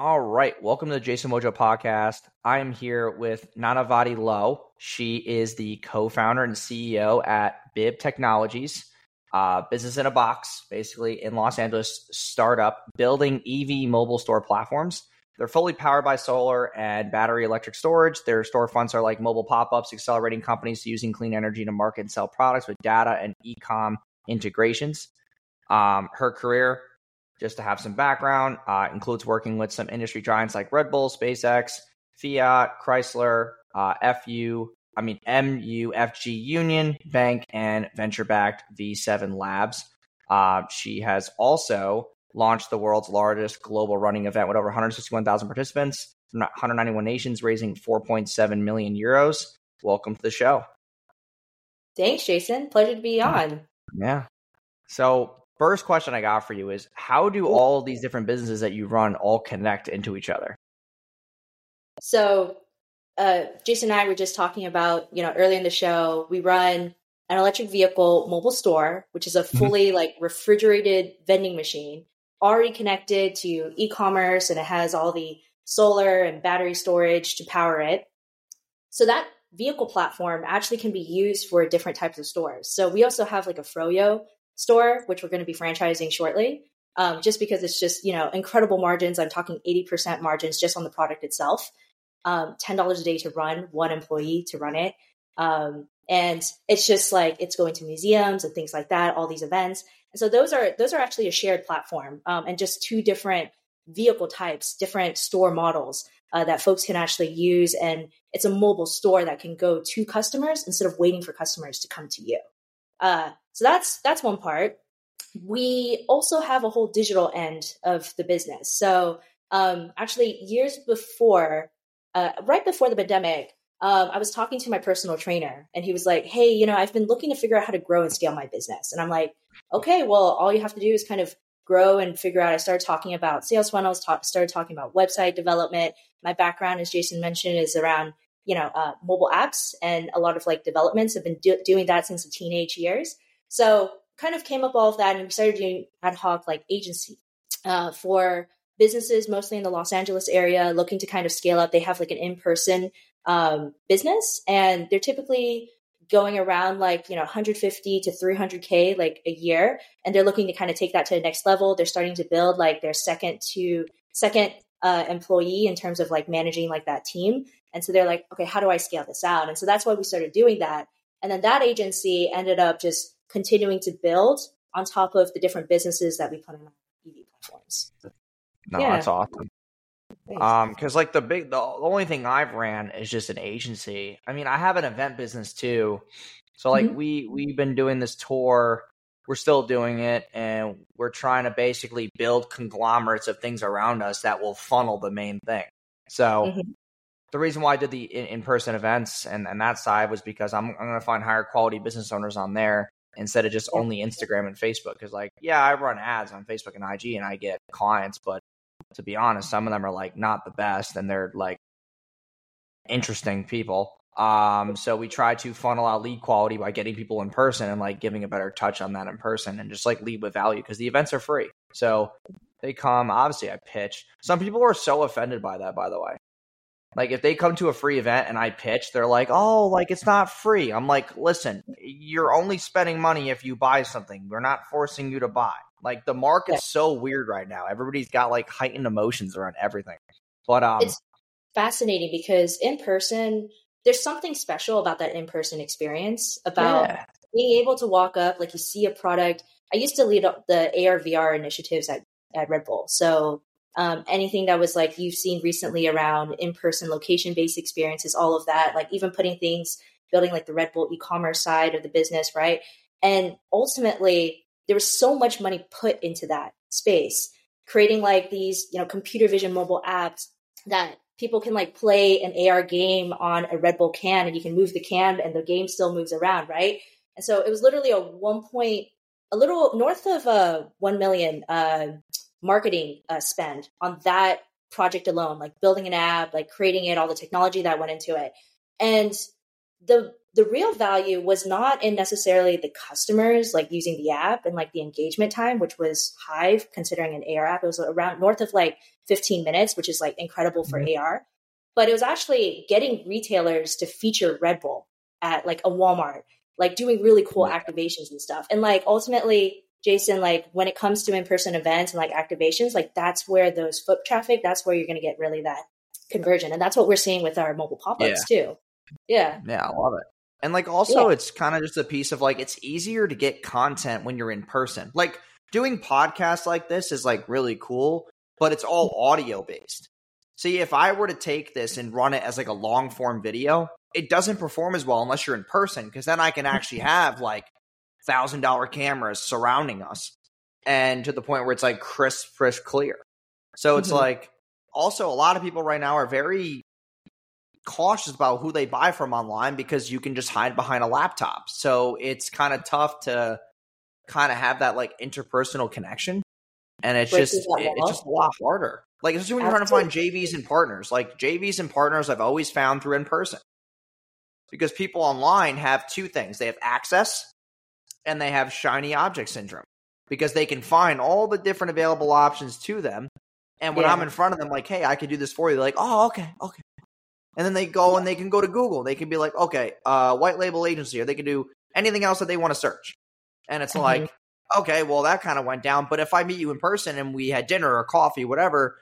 All right. Welcome to the Jason Mojo podcast. I am here with Nanavati Low. She is the co founder and CEO at Bib Technologies, uh, business in a box, basically in Los Angeles, startup building EV mobile store platforms. They're fully powered by solar and battery electric storage. Their storefronts are like mobile pop ups, accelerating companies using clean energy to market and sell products with data and e com integrations. Um, her career just to have some background, uh, includes working with some industry giants like Red Bull, SpaceX, Fiat, Chrysler, uh, FU, I mean MUFG Union Bank, and venture-backed V7 Labs. Uh, she has also launched the world's largest global running event with over 161,000 participants from 191 nations, raising 4.7 million euros. Welcome to the show. Thanks, Jason. Pleasure to be on. Yeah. So First question I got for you is how do all these different businesses that you run all connect into each other? So, uh, Jason and I were just talking about, you know, early in the show, we run an electric vehicle mobile store, which is a mm-hmm. fully like refrigerated vending machine, already connected to e-commerce, and it has all the solar and battery storage to power it. So that vehicle platform actually can be used for different types of stores. So we also have like a Froyo store, which we're going to be franchising shortly. Um, just because it's just you know incredible margins. I'm talking 80% margins just on the product itself. Um, $10 a day to run, one employee to run it. Um, and it's just like it's going to museums and things like that, all these events. And so those are those are actually a shared platform um, and just two different vehicle types, different store models uh, that folks can actually use. And it's a mobile store that can go to customers instead of waiting for customers to come to you. Uh, so that's that's one part. We also have a whole digital end of the business. So um, actually, years before, uh, right before the pandemic, um, I was talking to my personal trainer, and he was like, "Hey, you know, I've been looking to figure out how to grow and scale my business." And I'm like, "Okay, well, all you have to do is kind of grow and figure out." I started talking about sales funnels, talk, started talking about website development. My background, as Jason mentioned, is around you know uh, mobile apps and a lot of like developments. I've been do- doing that since the teenage years. So kind of came up all of that and we started doing ad hoc like agency uh, for businesses mostly in the Los Angeles area looking to kind of scale up. They have like an in-person um, business and they're typically going around like you know 150 to 300k like a year and they're looking to kind of take that to the next level. They're starting to build like their second to second uh, employee in terms of like managing like that team. And so they're like okay how do i scale this out? And so that's why we started doing that. And then that agency ended up just continuing to build on top of the different businesses that we put on our EV platforms. No, yeah. that's awesome. Thanks. Um, because like the big, the only thing I've ran is just an agency. I mean, I have an event business too, so like mm-hmm. we we've been doing this tour. We're still doing it, and we're trying to basically build conglomerates of things around us that will funnel the main thing. So mm-hmm the reason why I did the in person events and, and that side was because I'm, I'm going to find higher quality business owners on there instead of just only Instagram and Facebook. Because, like, yeah, I run ads on Facebook and IG and I get clients, but to be honest, some of them are like not the best and they're like interesting people. Um, so we try to funnel out lead quality by getting people in person and like giving a better touch on that in person and just like lead with value because the events are free. So they come, obviously, I pitch. Some people are so offended by that, by the way. Like if they come to a free event and I pitch, they're like, "Oh, like it's not free." I'm like, "Listen, you're only spending money if you buy something. We're not forcing you to buy." Like the market's so weird right now. Everybody's got like heightened emotions around everything. But um It's fascinating because in person there's something special about that in-person experience about yeah. being able to walk up like you see a product. I used to lead up the AR VR initiatives at at Red Bull. So um, anything that was like you've seen recently around in-person location-based experiences, all of that, like even putting things, building like the Red Bull e-commerce side of the business, right? And ultimately, there was so much money put into that space, creating like these, you know, computer vision mobile apps that people can like play an AR game on a Red Bull can and you can move the can and the game still moves around, right? And so it was literally a one point, a little north of uh, 1 million uh, marketing uh, spend on that project alone, like building an app, like creating it, all the technology that went into it. And the the real value was not in necessarily the customers like using the app and like the engagement time, which was high considering an AR app. It was around north of like 15 minutes, which is like incredible for mm-hmm. AR. But it was actually getting retailers to feature Red Bull at like a Walmart, like doing really cool activations and stuff. And like ultimately, Jason, like when it comes to in person events and like activations, like that's where those foot traffic, that's where you're going to get really that conversion. And that's what we're seeing with our mobile pop ups yeah. too. Yeah. Yeah, I love it. And like also yeah. it's kind of just a piece of like it's easier to get content when you're in person. Like doing podcasts like this is like really cool, but it's all audio based. See, if I were to take this and run it as like a long form video, it doesn't perform as well unless you're in person because then I can actually have like thousand dollar cameras surrounding us and to the point where it's like crisp, crisp, clear. So it's mm-hmm. like also a lot of people right now are very cautious about who they buy from online because you can just hide behind a laptop. So it's kind of tough to kind of have that like interpersonal connection. And it's just it, it's just a lot harder. Like especially when you're trying to find JVs and partners. Like JVs and partners I've always found through in person. Because people online have two things. They have access and they have shiny object syndrome. Because they can find all the different available options to them. And when yeah. I'm in front of them, like, hey, I could do this for you, they're like, oh, okay, okay and then they go and they can go to Google. They can be like, okay, uh, white label agency, or they can do anything else that they want to search. And it's mm-hmm. like, okay, well, that kind of went down. But if I meet you in person and we had dinner or coffee, whatever,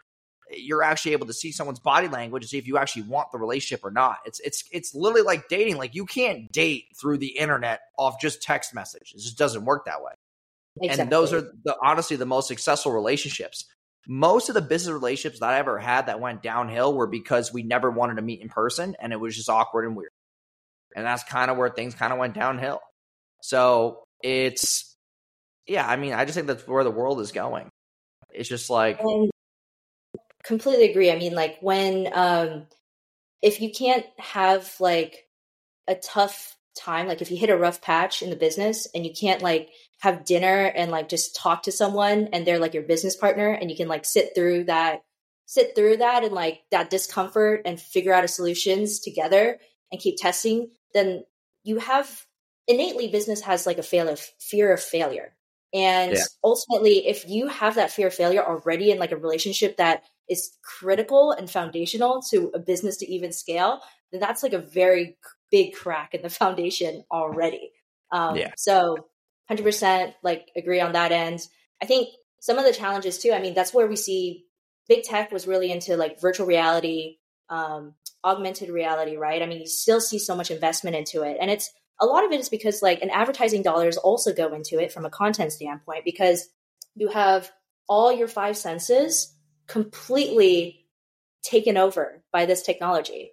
you're actually able to see someone's body language and see if you actually want the relationship or not. It's it's it's literally like dating. Like you can't date through the internet off just text message. It just doesn't work that way. Exactly. And those are the honestly the most successful relationships most of the business relationships that I ever had that went downhill were because we never wanted to meet in person and it was just awkward and weird. And that's kind of where things kind of went downhill. So it's, yeah, I mean, I just think that's where the world is going. It's just like. And completely agree. I mean, like when, um, if you can't have like a tough time, like if you hit a rough patch in the business and you can't like have dinner and like just talk to someone and they're like your business partner and you can like sit through that sit through that and like that discomfort and figure out a solutions together and keep testing then you have innately business has like a fail of fear of failure and yeah. ultimately if you have that fear of failure already in like a relationship that is critical and foundational to a business to even scale then that's like a very big crack in the foundation already um, yeah. so 100% like agree on that end. I think some of the challenges too, I mean, that's where we see big tech was really into like virtual reality, um, augmented reality, right? I mean, you still see so much investment into it. And it's a lot of it is because like an advertising dollars also go into it from a content standpoint because you have all your five senses completely taken over by this technology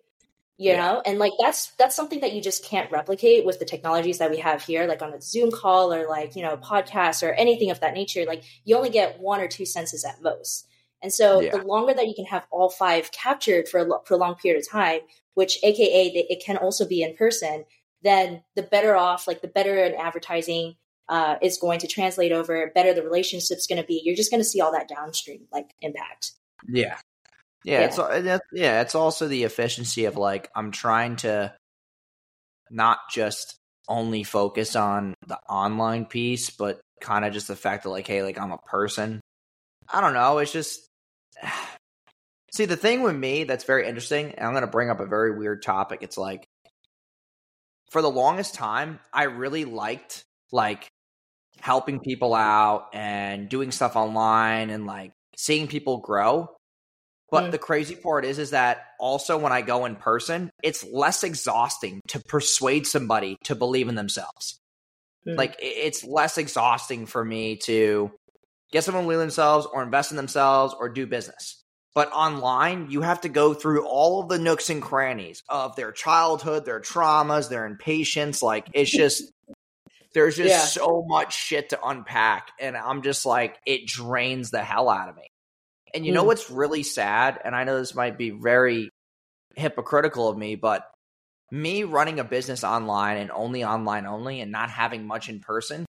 you yeah. know and like that's that's something that you just can't replicate with the technologies that we have here like on a zoom call or like you know podcast or anything of that nature like you only get one or two senses at most and so yeah. the longer that you can have all five captured for a prolonged period of time which aka it can also be in person then the better off like the better an advertising uh, is going to translate over better the relationship's going to be you're just going to see all that downstream like impact yeah yeah, yeah. it's yeah, it's also the efficiency of like I'm trying to not just only focus on the online piece, but kind of just the fact that like, hey, like I'm a person. I don't know. It's just see the thing with me that's very interesting. And I'm going to bring up a very weird topic. It's like for the longest time, I really liked like helping people out and doing stuff online and like seeing people grow. But mm. the crazy part is, is that also when I go in person, it's less exhausting to persuade somebody to believe in themselves. Mm. Like it's less exhausting for me to get someone to believe in themselves or invest in themselves or do business. But online, you have to go through all of the nooks and crannies of their childhood, their traumas, their impatience. Like it's just there's just yeah. so much shit to unpack. And I'm just like, it drains the hell out of me. And you mm. know what's really sad? And I know this might be very hypocritical of me, but me running a business online and only online only and not having much in person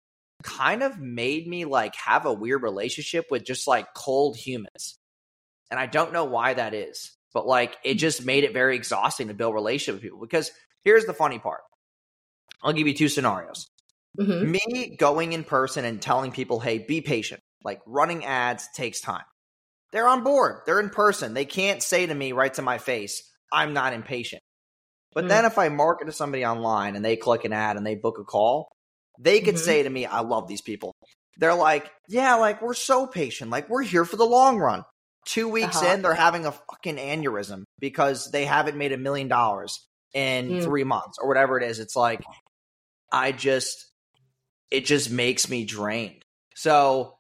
kind of made me like have a weird relationship with just like cold humans. And I don't know why that is. but like it just made it very exhausting to build relationship with people because here's the funny part. I'll give you two scenarios. Mm-hmm. me going in person and telling people hey be patient. Like running ads takes time. They're on board. They're in person. They can't say to me right to my face i'm not impatient. But mm-hmm. then if i market to somebody online and they click an ad and they book a call they could mm-hmm. say to me i love these people. They're like yeah like we're so patient. Like we're here for the long run Two weeks uh-huh. in, they're having a fucking aneurysm because they haven't made a million dollars in mm. three months or whatever it is. It's like, I just, it just makes me drained. So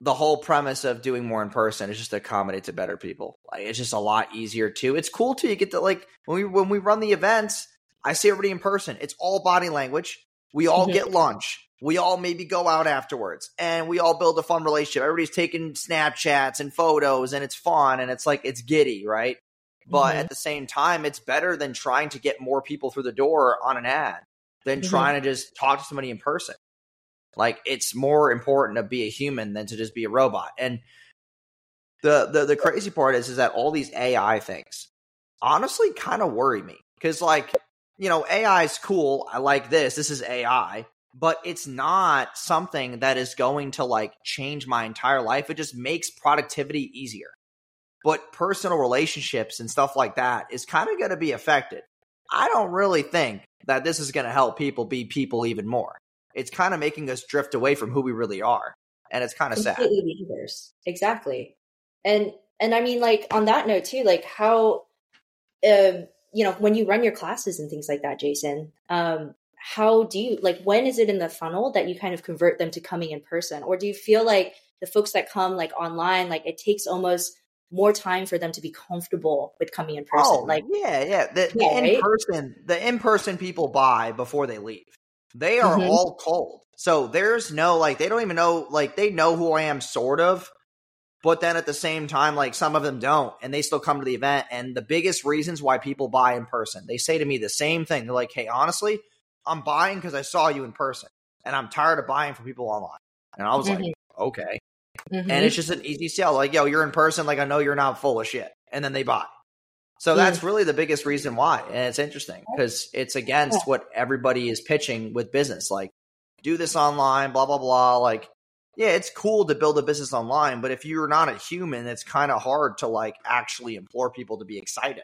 the whole premise of doing more in person is just to accommodate to better people. Like it's just a lot easier too. It's cool too. You get to like when we when we run the events, I see everybody in person. It's all body language. We all mm-hmm. get lunch we all maybe go out afterwards and we all build a fun relationship. Everybody's taking Snapchats and photos and it's fun and it's like it's giddy, right? But mm-hmm. at the same time, it's better than trying to get more people through the door on an ad than mm-hmm. trying to just talk to somebody in person. Like it's more important to be a human than to just be a robot. And the the, the crazy part is is that all these AI things honestly kind of worry me because like you know AI is cool. I like this. This is AI but it's not something that is going to like change my entire life. It just makes productivity easier. But personal relationships and stuff like that is kind of going to be affected. I don't really think that this is going to help people be people even more. It's kind of making us drift away from who we really are. And it's kind of sad. Exactly. And and I mean like on that note too, like how um you know, when you run your classes and things like that, Jason, um, how do you like when is it in the funnel that you kind of convert them to coming in person? Or do you feel like the folks that come like online like it takes almost more time for them to be comfortable with coming in person? Oh, like yeah yeah. The, the yeah, in-person right? the in-person people buy before they leave. They are mm-hmm. all cold. So there's no like they don't even know like they know who i am sort of but then at the same time like some of them don't and they still come to the event and the biggest reasons why people buy in person they say to me the same thing. They're like hey honestly I'm buying because I saw you in person, and I'm tired of buying from people online. And I was mm-hmm. like, okay. Mm-hmm. And it's just an easy sell. Like, yo, you're in person. Like, I know you're not full of shit. And then they buy. So mm-hmm. that's really the biggest reason why. And it's interesting because it's against yeah. what everybody is pitching with business. Like, do this online, blah, blah, blah. Like, yeah, it's cool to build a business online, but if you're not a human, it's kind of hard to like actually implore people to be excited.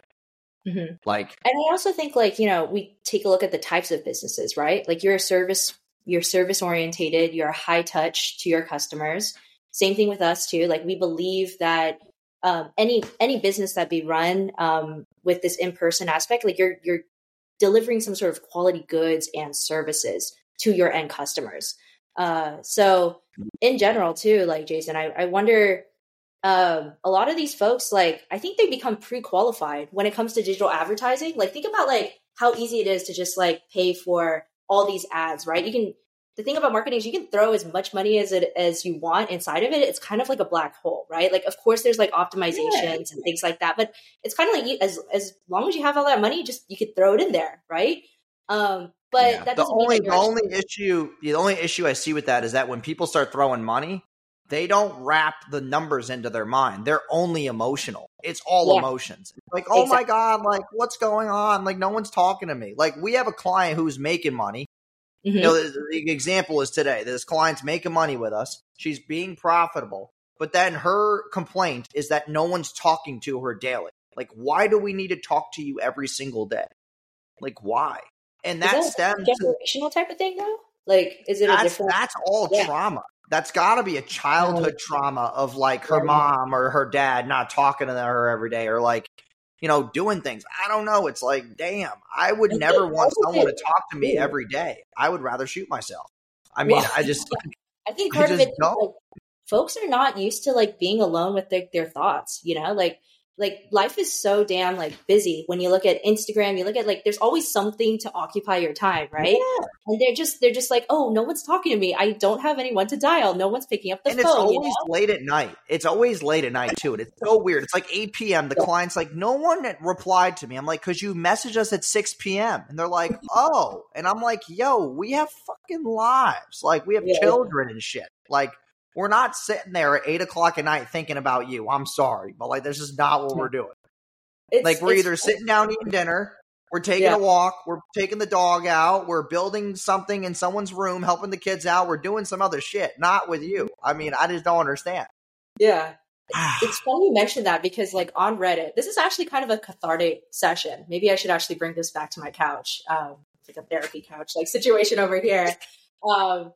Mm-hmm. Like, and I also think like you know we take a look at the types of businesses, right? Like you're a service, you're service orientated, you're a high touch to your customers. Same thing with us too. Like we believe that um, any any business that be run um, with this in person aspect, like you're you're delivering some sort of quality goods and services to your end customers. Uh, so in general too, like Jason, I, I wonder um, a lot of these folks, like, I think they become pre qualified when it comes to digital advertising. Like, think about like how easy it is to just like pay for all these ads, right? You can, the thing about marketing is you can throw as much money as it as you want inside of it. It's kind of like a black hole, right? Like, of course, there's like optimizations yeah. and things like that, but it's kind of like you, as as long as you have all that money, just you could throw it in there, right? Um, but yeah. the only the only issue the only issue I see with that is that when people start throwing money, they don't wrap the numbers into their mind. They're only emotional. It's all yeah. emotions. Like, oh exactly. my God, like, what's going on? Like, no one's talking to me. Like, we have a client who's making money. Mm-hmm. You know, the, the example is today. This client's making money with us. She's being profitable. But then her complaint is that no one's talking to her daily. Like, why do we need to talk to you every single day? Like, why? And that, that stems generational type of thing, though. Like, is it that's, different? That's all yeah. trauma. That's got to be a childhood trauma of like her mom or her dad not talking to her every day or like, you know, doing things. I don't know. It's like, damn, I would never want someone to talk to me every day. I would rather shoot myself. I mean, well, I just, I think part I of it, like, folks are not used to like being alone with their, their thoughts, you know, like like life is so damn like busy. When you look at instagram you look at like there's always something to occupy your time right? Yeah. and they're just they're just like oh no one's talking to me. I don't have anyone to dial. No one's picking up the phone. and phone it's always you know? late at night. It's always late at night too and it's so weird. It's like 8 p.m the yeah. client's like no one replied to me. I'm like because you messaged us at 6 p.m and they're like oh. And i'm like yo we have fucking lives. Like we have yeah. children and shit. Like we're not sitting there at eight o'clock at night thinking about you. I'm sorry, but like this is not what we're doing. It's, like we're either sitting down eating dinner, we're taking yeah. a walk, we're taking the dog out, we're building something in someone's room, helping the kids out, we're doing some other shit. Not with you. I mean, I just don't understand. Yeah. it's funny you mentioned that because like on Reddit, this is actually kind of a cathartic session. Maybe I should actually bring this back to my couch. Um, like a therapy couch like situation over here. Um,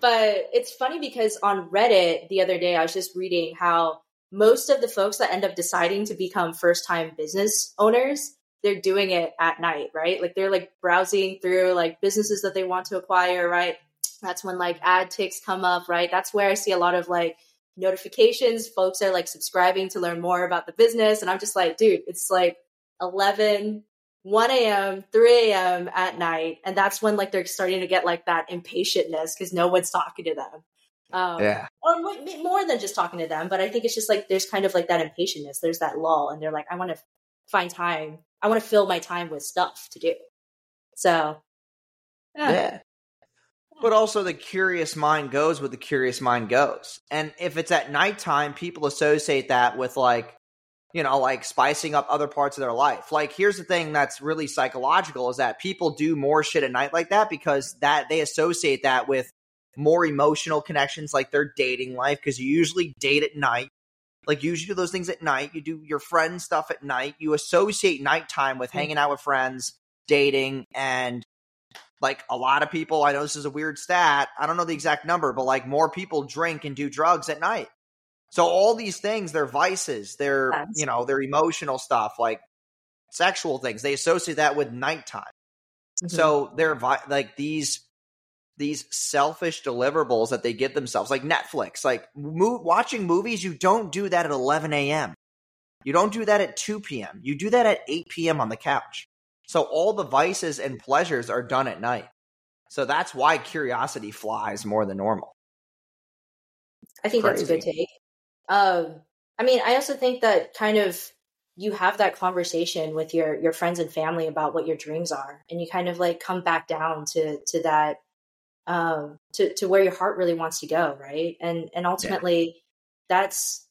but it's funny because on Reddit the other day I was just reading how most of the folks that end up deciding to become first time business owners they're doing it at night, right? Like they're like browsing through like businesses that they want to acquire, right? That's when like ad ticks come up, right? That's where I see a lot of like notifications. Folks are like subscribing to learn more about the business. And I'm just like, dude, it's like 11, 1 a.m., 3 a.m. at night. And that's when like they're starting to get like that impatientness because no one's talking to them. Um, yeah. Or more than just talking to them. But I think it's just like there's kind of like that impatientness. There's that lull. And they're like, I want to find time I want to fill my time with stuff to do. So, yeah. yeah. But also, the curious mind goes where the curious mind goes. And if it's at nighttime, people associate that with like, you know, like spicing up other parts of their life. Like, here's the thing that's really psychological is that people do more shit at night like that because that they associate that with more emotional connections, like their dating life, because you usually date at night. Like you usually do those things at night. You do your friend stuff at night. You associate nighttime with mm-hmm. hanging out with friends, dating, and like a lot of people. I know this is a weird stat. I don't know the exact number, but like more people drink and do drugs at night. So all these things, they're vices. They're you know they're emotional stuff like sexual things. They associate that with nighttime. Mm-hmm. So they're vi- like these these selfish deliverables that they give themselves, like Netflix, like mo- watching movies. You don't do that at 11 a.m. You don't do that at 2 p.m. You do that at 8 p.m. on the couch. So all the vices and pleasures are done at night. So that's why curiosity flies more than normal. I think Crazy. that's a good take. Um, I mean, I also think that kind of you have that conversation with your your friends and family about what your dreams are, and you kind of like come back down to to that um, to to where your heart really wants to go, right? And and ultimately, yeah. that's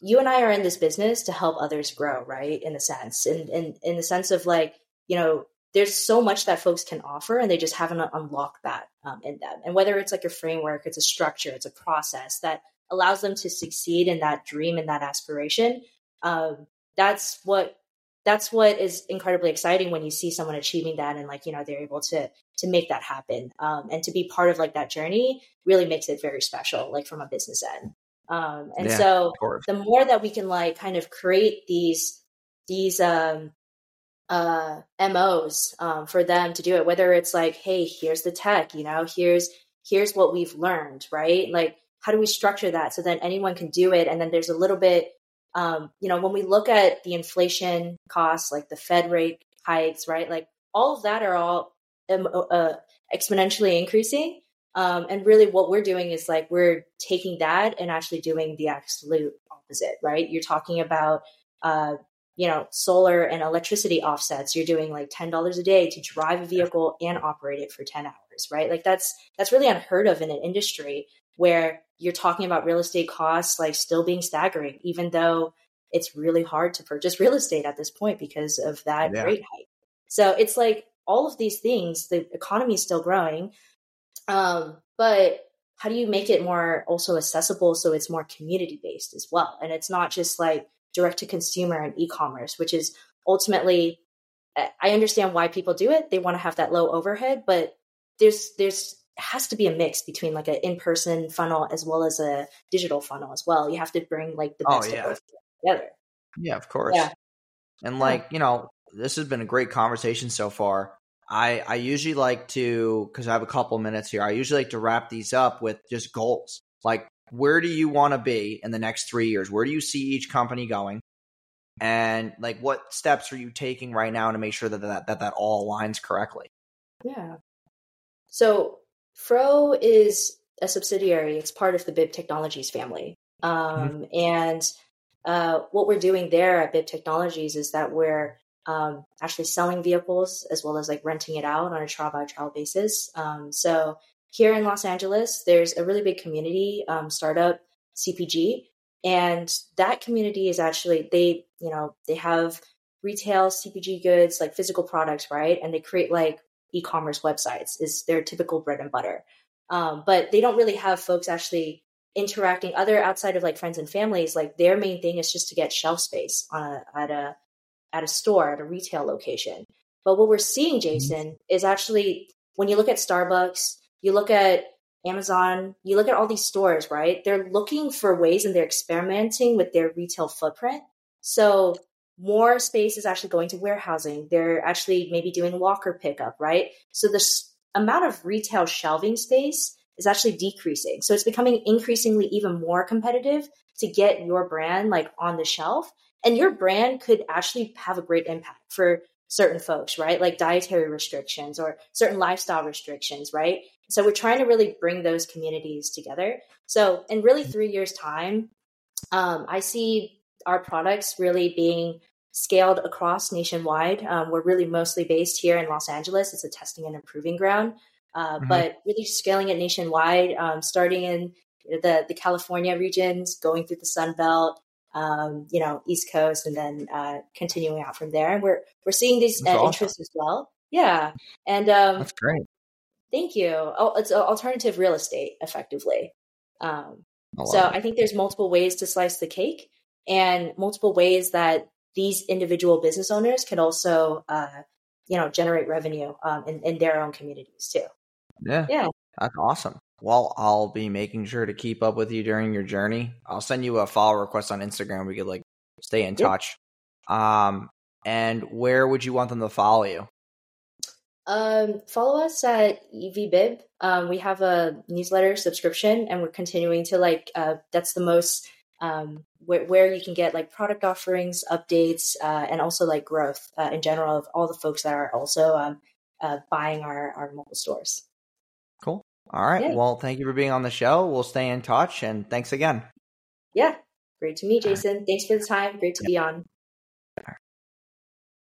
you and I are in this business to help others grow, right? In a sense, and in, in in the sense of like you know, there's so much that folks can offer, and they just haven't unlocked that um, in them. And whether it's like a framework, it's a structure, it's a process that allows them to succeed in that dream and that aspiration. Um, that's what that's what is incredibly exciting when you see someone achieving that and like you know they're able to to make that happen um, and to be part of like that journey really makes it very special like from a business end um, and yeah, so the more that we can like kind of create these these um, uh, MOs um, for them to do it, whether it's like, hey, here's the tech, you know, here's here's what we've learned, right? Like, how do we structure that so that anyone can do it? And then there's a little bit um, you know, when we look at the inflation costs, like the Fed rate hikes, right? Like all of that are all um, uh, exponentially increasing. Um, and really, what we're doing is like we're taking that and actually doing the absolute opposite, right? You're talking about, uh, you know, solar and electricity offsets. You're doing like ten dollars a day to drive a vehicle and operate it for ten hours, right? Like that's that's really unheard of in an industry where you're talking about real estate costs like still being staggering, even though it's really hard to purchase real estate at this point because of that yeah. rate hike. So it's like all of these things, the economy is still growing. Um, but how do you make it more also accessible so it's more community based as well? And it's not just like direct to consumer and e commerce, which is ultimately, I understand why people do it. They want to have that low overhead, but there's, there's has to be a mix between like an in-person funnel as well as a digital funnel as well. You have to bring like the oh, best oh, yeah. of both together. Yeah, of course. Yeah. And like, you know, this has been a great conversation so far. I I usually like to cuz I have a couple minutes here. I usually like to wrap these up with just goals. Like where do you want to be in the next 3 years? Where do you see each company going? And like what steps are you taking right now to make sure that that that, that all aligns correctly? Yeah. So Fro is a subsidiary. It's part of the Bib Technologies family. Um, mm-hmm. And uh, what we're doing there at Bib Technologies is that we're um, actually selling vehicles as well as like renting it out on a trial by trial basis. Um, so here in Los Angeles, there's a really big community um, startup CPG, and that community is actually they you know they have retail CPG goods, like physical products, right? And they create like e-commerce websites is their typical bread and butter. Um, but they don't really have folks actually interacting other outside of like friends and families. Like their main thing is just to get shelf space on a, at a at a store at a retail location. But what we're seeing, mm-hmm. Jason, is actually when you look at Starbucks, you look at Amazon, you look at all these stores, right? They're looking for ways and they're experimenting with their retail footprint. So more space is actually going to warehousing. They're actually maybe doing locker pickup, right? So the amount of retail shelving space is actually decreasing. So it's becoming increasingly even more competitive to get your brand like on the shelf. And your brand could actually have a great impact for certain folks, right? Like dietary restrictions or certain lifestyle restrictions, right? So we're trying to really bring those communities together. So in really three years' time, um, I see our products really being scaled across nationwide. Um, we're really mostly based here in Los Angeles. It's a testing and improving ground, uh, mm-hmm. but really scaling it nationwide, um, starting in the the California regions, going through the Sun Belt, um, you know, East Coast, and then uh, continuing out from there. And we're we're seeing these uh, awesome. interests as well. Yeah, and um, that's great. Thank you. Oh, it's alternative real estate, effectively. Um, so I think there's multiple ways to slice the cake, and multiple ways that these individual business owners can also, uh, you know, generate revenue um, in, in their own communities too. Yeah, yeah, that's awesome. Well, I'll be making sure to keep up with you during your journey. I'll send you a follow request on Instagram. We could like stay in touch. Um, and where would you want them to follow you? Um, follow us at EVBib. Um, we have a newsletter subscription, and we're continuing to like. Uh, that's the most um, where, where you can get like product offerings, updates, uh, and also like growth uh, in general of all the folks that are also um, uh, buying our our mobile stores. Cool. All right. Yeah. Well, thank you for being on the show. We'll stay in touch and thanks again. Yeah. Great to meet Jason. Thanks for the time. Great to be on.